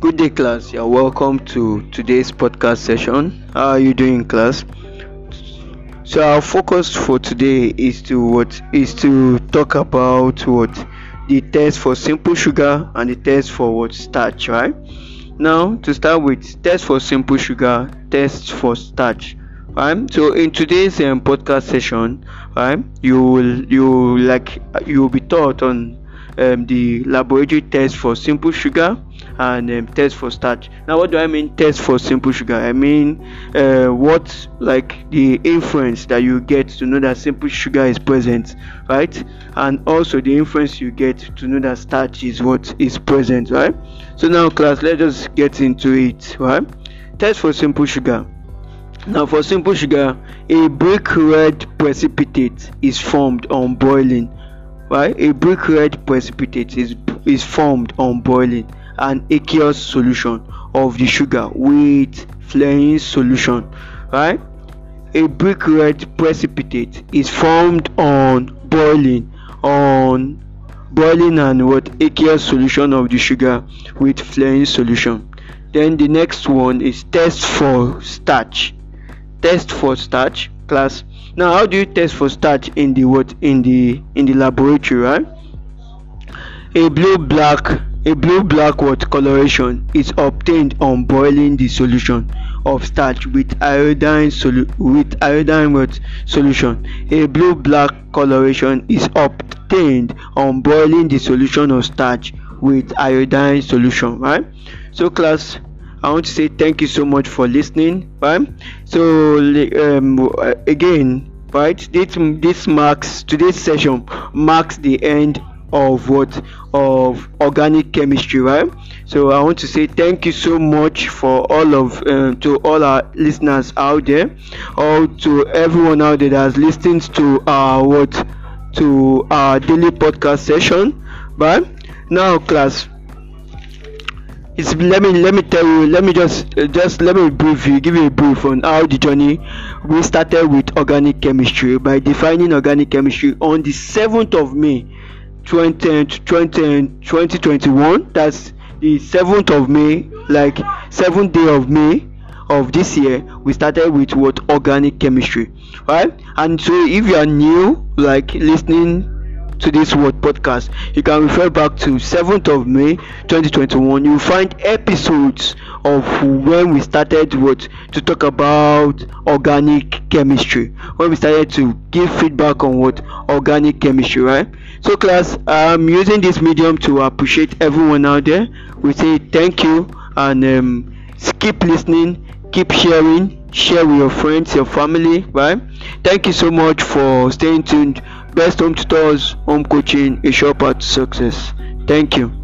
Good day, class. You're welcome to today's podcast session. How are you doing, class? So our focus for today is to what is to talk about what the test for simple sugar and the test for what starch, right? Now to start with, test for simple sugar, test for starch. Right? So in today's um, podcast session, right, you will you like you will be taught on um, the laboratory test for simple sugar and um, test for starch. Now, what do I mean test for simple sugar? I mean uh, what like the inference that you get to know that simple sugar is present, right? And also the inference you get to know that starch is what is present, right? So now, class, let's just get into it, right? Test for simple sugar. Now, for simple sugar, a brick red precipitate is formed on boiling right a brick red precipitate is is formed on boiling an aqueous solution of the sugar with Fehling solution. Right a brick red precipitate is formed on boiling on boiling and what? Aqueous solution of the sugar with Fehling solution. Then the next one is test for starch. Test for starch class now how do you test for starch in the what in the in the laboratory right? A blue black a blue black what coloration is obtained on boiling the solution of starch with iodine solu with iodine what solution. A blue black coloration is obtained on boiling the solution of starch with iodine solution right? So class I want to say thank you so much for listening. Right? So um, again, right? This this marks today's session marks the end of what of organic chemistry right so i want to say thank you so much for all of uh, to all our listeners out there or to everyone out there that's listening to our what to our daily podcast session right now class it's let me let me tell you let me just uh, just let me brief you give you a brief on how the journey we started with organic chemistry. By defining organic chemistry on the 7th of may 20, 20, 2021 that's the 7th of may like 7th day of may of this year we started with what? Organic chemistry right? And so if you are new like listening to this word podcast. You can refer back to 7th of may 2021 you'll find episodes of when we started what? To talk about organic chemistry. When we started to give feedback on what? Organic chemistry right? So class i'm using this medium to appreciate everyone out there. We say thank you and um, keep listening keep sharing share with your friends your family right? Thank you so much for staying tuned best home tutors home coaching a path to success. Thank you